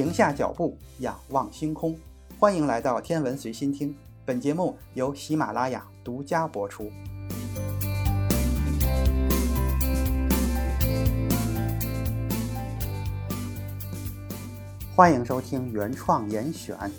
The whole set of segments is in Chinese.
停下脚步，仰望星空。欢迎来到天文随心听，本节目由喜马拉雅独家播出。欢迎收听原创严选。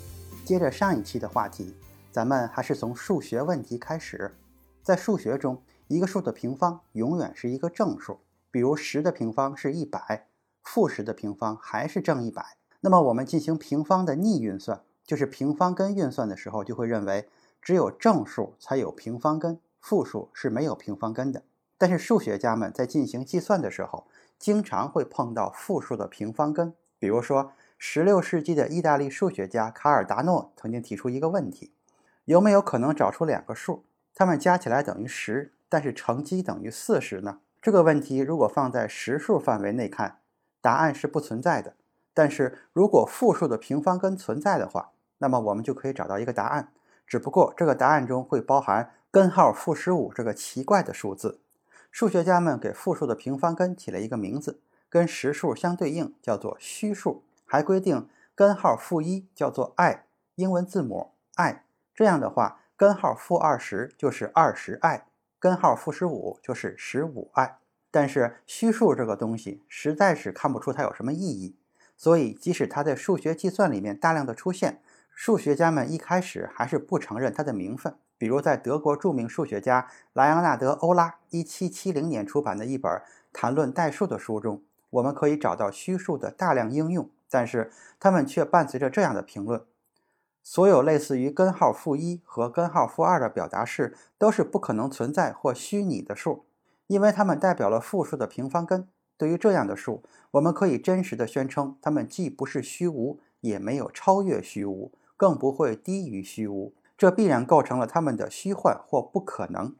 接着上一期的话题，咱们还是从数学问题开始。在数学中，一个数的平方永远是一个正数，比如十的平方是一百，负十的平方还是正一百。那么我们进行平方的逆运算，就是平方根运算的时候，就会认为只有正数才有平方根，负数是没有平方根的。但是数学家们在进行计算的时候，经常会碰到负数的平方根。比如说，16世纪的意大利数学家卡尔达诺曾经提出一个问题：有没有可能找出两个数，它们加起来等于十，但是乘积等于四十呢？这个问题如果放在实数范围内看，答案是不存在的。但是如果负数的平方根存在的话，那么我们就可以找到一个答案。只不过这个答案中会包含根号负十五这个奇怪的数字。数学家们给负数的平方根起了一个名字，跟实数相对应，叫做虚数。还规定根号负一叫做 i，英文字母 i。这样的话，根号负二十就是二十 i，根号负十五就是十五 i。但是虚数这个东西实在是看不出它有什么意义。所以，即使它在数学计算里面大量的出现，数学家们一开始还是不承认它的名分。比如，在德国著名数学家莱昂纳德·欧拉1770年出版的一本谈论代数的书中，我们可以找到虚数的大量应用，但是他们却伴随着这样的评论：所有类似于根号负一和根号负二的表达式都是不可能存在或虚拟的数，因为它们代表了负数的平方根。对于这样的数，我们可以真实的宣称，它们既不是虚无，也没有超越虚无，更不会低于虚无。这必然构成了它们的虚幻或不可能。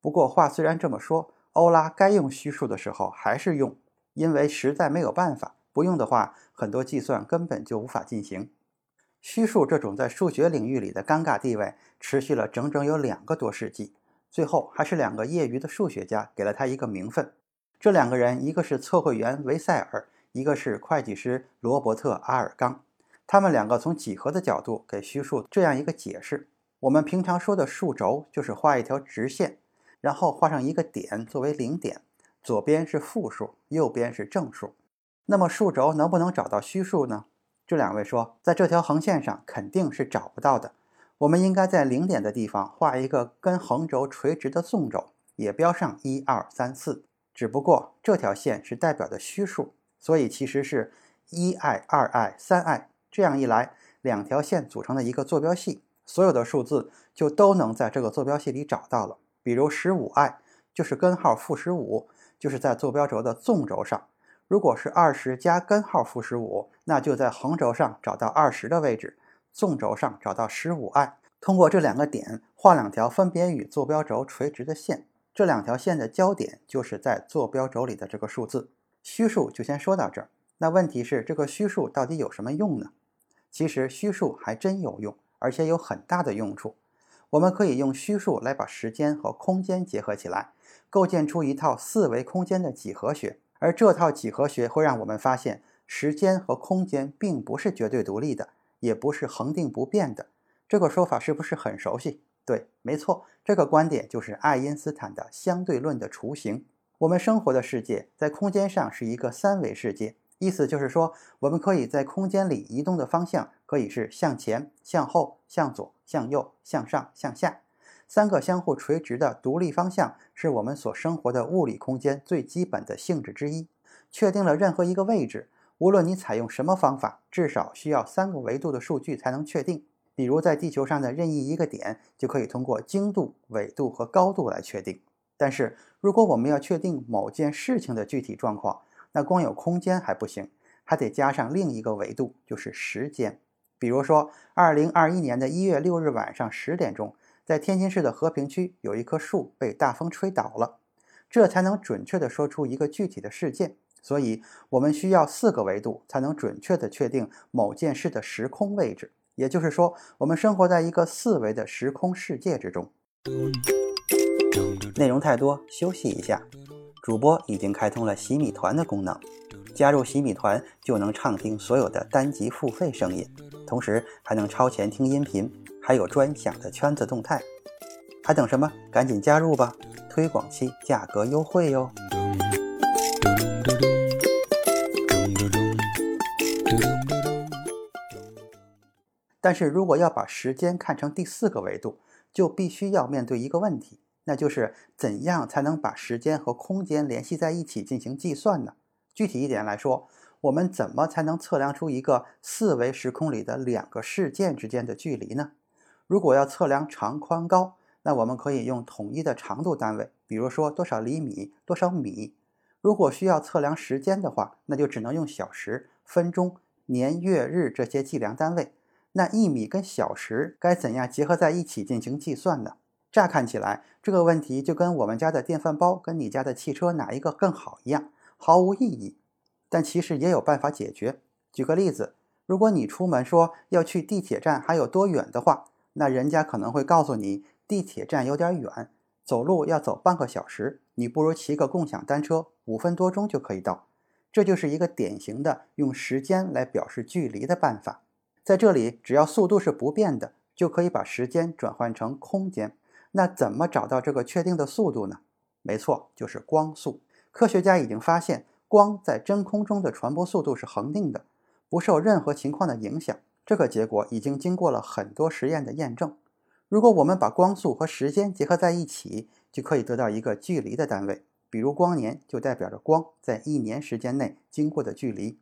不过话虽然这么说，欧拉该用虚数的时候还是用，因为实在没有办法。不用的话，很多计算根本就无法进行。虚数这种在数学领域里的尴尬地位，持续了整整有两个多世纪。最后，还是两个业余的数学家给了他一个名分。这两个人，一个是测绘员维塞尔，一个是会计师罗伯特阿尔冈。他们两个从几何的角度给虚数这样一个解释：我们平常说的数轴，就是画一条直线，然后画上一个点作为零点，左边是负数，右边是正数。那么数轴能不能找到虚数呢？这两位说，在这条横线上肯定是找不到的。我们应该在零点的地方画一个跟横轴垂直的纵轴，也标上一二三四。只不过这条线是代表的虚数，所以其实是一 i、二 i、三 i。这样一来，两条线组成的一个坐标系，所有的数字就都能在这个坐标系里找到了。比如十五 i 就是根号负十五，就是在坐标轴的纵轴上。如果是二十加根号负十五，那就在横轴上找到二十的位置，纵轴上找到十五 i。通过这两个点画两条分别与坐标轴垂直的线。这两条线的交点就是在坐标轴里的这个数字。虚数就先说到这儿。那问题是，这个虚数到底有什么用呢？其实虚数还真有用，而且有很大的用处。我们可以用虚数来把时间和空间结合起来，构建出一套四维空间的几何学。而这套几何学会让我们发现，时间和空间并不是绝对独立的，也不是恒定不变的。这个说法是不是很熟悉？对，没错，这个观点就是爱因斯坦的相对论的雏形。我们生活的世界在空间上是一个三维世界，意思就是说，我们可以在空间里移动的方向可以是向前、向后、向左、向右、向上、向下，三个相互垂直的独立方向是我们所生活的物理空间最基本的性质之一。确定了任何一个位置，无论你采用什么方法，至少需要三个维度的数据才能确定。比如在地球上的任意一个点，就可以通过经度、纬度和高度来确定。但是，如果我们要确定某件事情的具体状况，那光有空间还不行，还得加上另一个维度，就是时间。比如说，二零二一年的一月六日晚上十点钟，在天津市的和平区有一棵树被大风吹倒了，这才能准确地说出一个具体的事件。所以，我们需要四个维度才能准确地确定某件事的时空位置。也就是说，我们生活在一个四维的时空世界之中。内容太多，休息一下。主播已经开通了洗米团的功能，加入洗米团就能畅听所有的单集付费声音，同时还能超前听音频，还有专享的圈子动态。还等什么？赶紧加入吧！推广期价格优惠哟。但是如果要把时间看成第四个维度，就必须要面对一个问题，那就是怎样才能把时间和空间联系在一起进行计算呢？具体一点来说，我们怎么才能测量出一个四维时空里的两个事件之间的距离呢？如果要测量长、宽、高，那我们可以用统一的长度单位，比如说多少厘米、多少米。如果需要测量时间的话，那就只能用小时、分钟、年、月、日这些计量单位。那一米跟小时该怎样结合在一起进行计算呢？乍看起来，这个问题就跟我们家的电饭煲跟你家的汽车哪一个更好一样，毫无意义。但其实也有办法解决。举个例子，如果你出门说要去地铁站还有多远的话，那人家可能会告诉你地铁站有点远，走路要走半个小时，你不如骑个共享单车，五分多钟就可以到。这就是一个典型的用时间来表示距离的办法。在这里，只要速度是不变的，就可以把时间转换成空间。那怎么找到这个确定的速度呢？没错，就是光速。科学家已经发现，光在真空中的传播速度是恒定的，不受任何情况的影响。这个结果已经经过了很多实验的验证。如果我们把光速和时间结合在一起，就可以得到一个距离的单位，比如光年就代表着光在一年时间内经过的距离。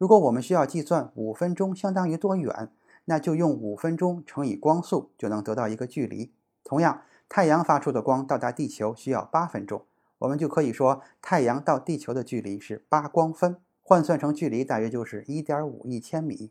如果我们需要计算五分钟相当于多远，那就用五分钟乘以光速就能得到一个距离。同样，太阳发出的光到达地球需要八分钟，我们就可以说太阳到地球的距离是八光分，换算成距离大约就是一点五亿千米。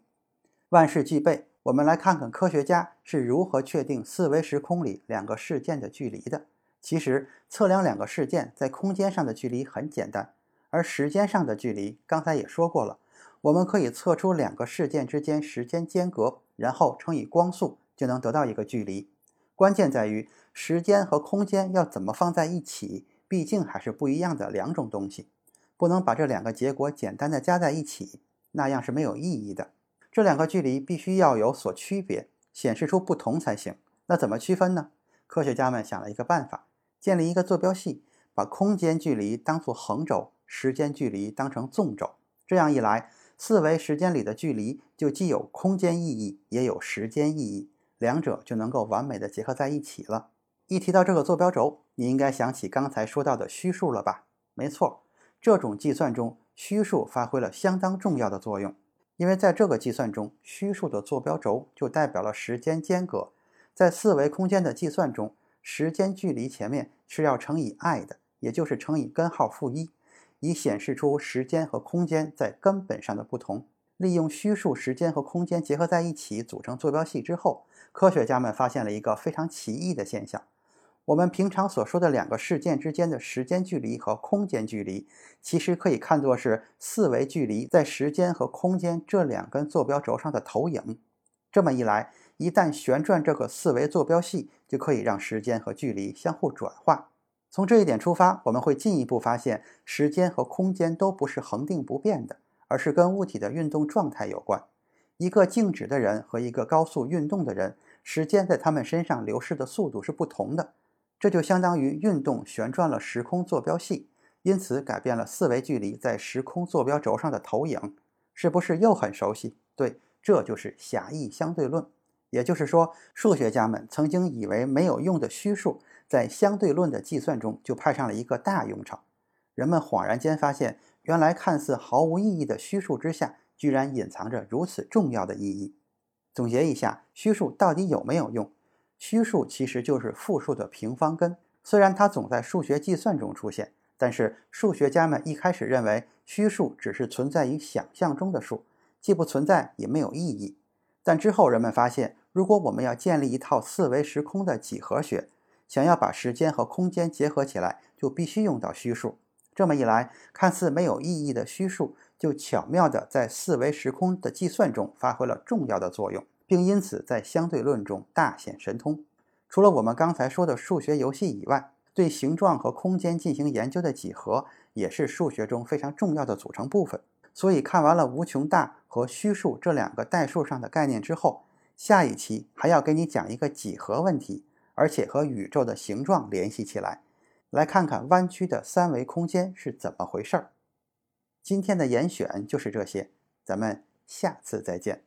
万事俱备，我们来看看科学家是如何确定四维时空里两个事件的距离的。其实，测量两个事件在空间上的距离很简单，而时间上的距离刚才也说过了。我们可以测出两个事件之间时间间隔，然后乘以光速，就能得到一个距离。关键在于时间和空间要怎么放在一起，毕竟还是不一样的两种东西，不能把这两个结果简单的加在一起，那样是没有意义的。这两个距离必须要有所区别，显示出不同才行。那怎么区分呢？科学家们想了一个办法，建立一个坐标系，把空间距离当作横轴，时间距离当成纵轴，这样一来。四维时间里的距离就既有空间意义，也有时间意义，两者就能够完美的结合在一起了。一提到这个坐标轴，你应该想起刚才说到的虚数了吧？没错，这种计算中虚数发挥了相当重要的作用，因为在这个计算中，虚数的坐标轴就代表了时间间隔。在四维空间的计算中，时间距离前面是要乘以 i 的，也就是乘以根号负一。以显示出时间和空间在根本上的不同。利用虚数时间和空间结合在一起组成坐标系之后，科学家们发现了一个非常奇异的现象：我们平常所说的两个事件之间的时间距离和空间距离，其实可以看作是四维距离在时间和空间这两根坐标轴上的投影。这么一来，一旦旋转这个四维坐标系，就可以让时间和距离相互转化。从这一点出发，我们会进一步发现，时间和空间都不是恒定不变的，而是跟物体的运动状态有关。一个静止的人和一个高速运动的人，时间在他们身上流逝的速度是不同的。这就相当于运动旋转了时空坐标系，因此改变了四维距离在时空坐标轴上的投影。是不是又很熟悉？对，这就是狭义相对论。也就是说，数学家们曾经以为没有用的虚数。在相对论的计算中就派上了一个大用场，人们恍然间发现，原来看似毫无意义的虚数之下，居然隐藏着如此重要的意义。总结一下，虚数到底有没有用？虚数其实就是复数的平方根，虽然它总在数学计算中出现，但是数学家们一开始认为虚数只是存在于想象中的数，既不存在也没有意义。但之后人们发现，如果我们要建立一套四维时空的几何学，想要把时间和空间结合起来，就必须用到虚数。这么一来，看似没有意义的虚数，就巧妙地在四维时空的计算中发挥了重要的作用，并因此在相对论中大显神通。除了我们刚才说的数学游戏以外，对形状和空间进行研究的几何，也是数学中非常重要的组成部分。所以看完了无穷大和虚数这两个代数上的概念之后，下一期还要给你讲一个几何问题，而且和宇宙的形状联系起来，来看看弯曲的三维空间是怎么回事儿。今天的严选就是这些，咱们下次再见。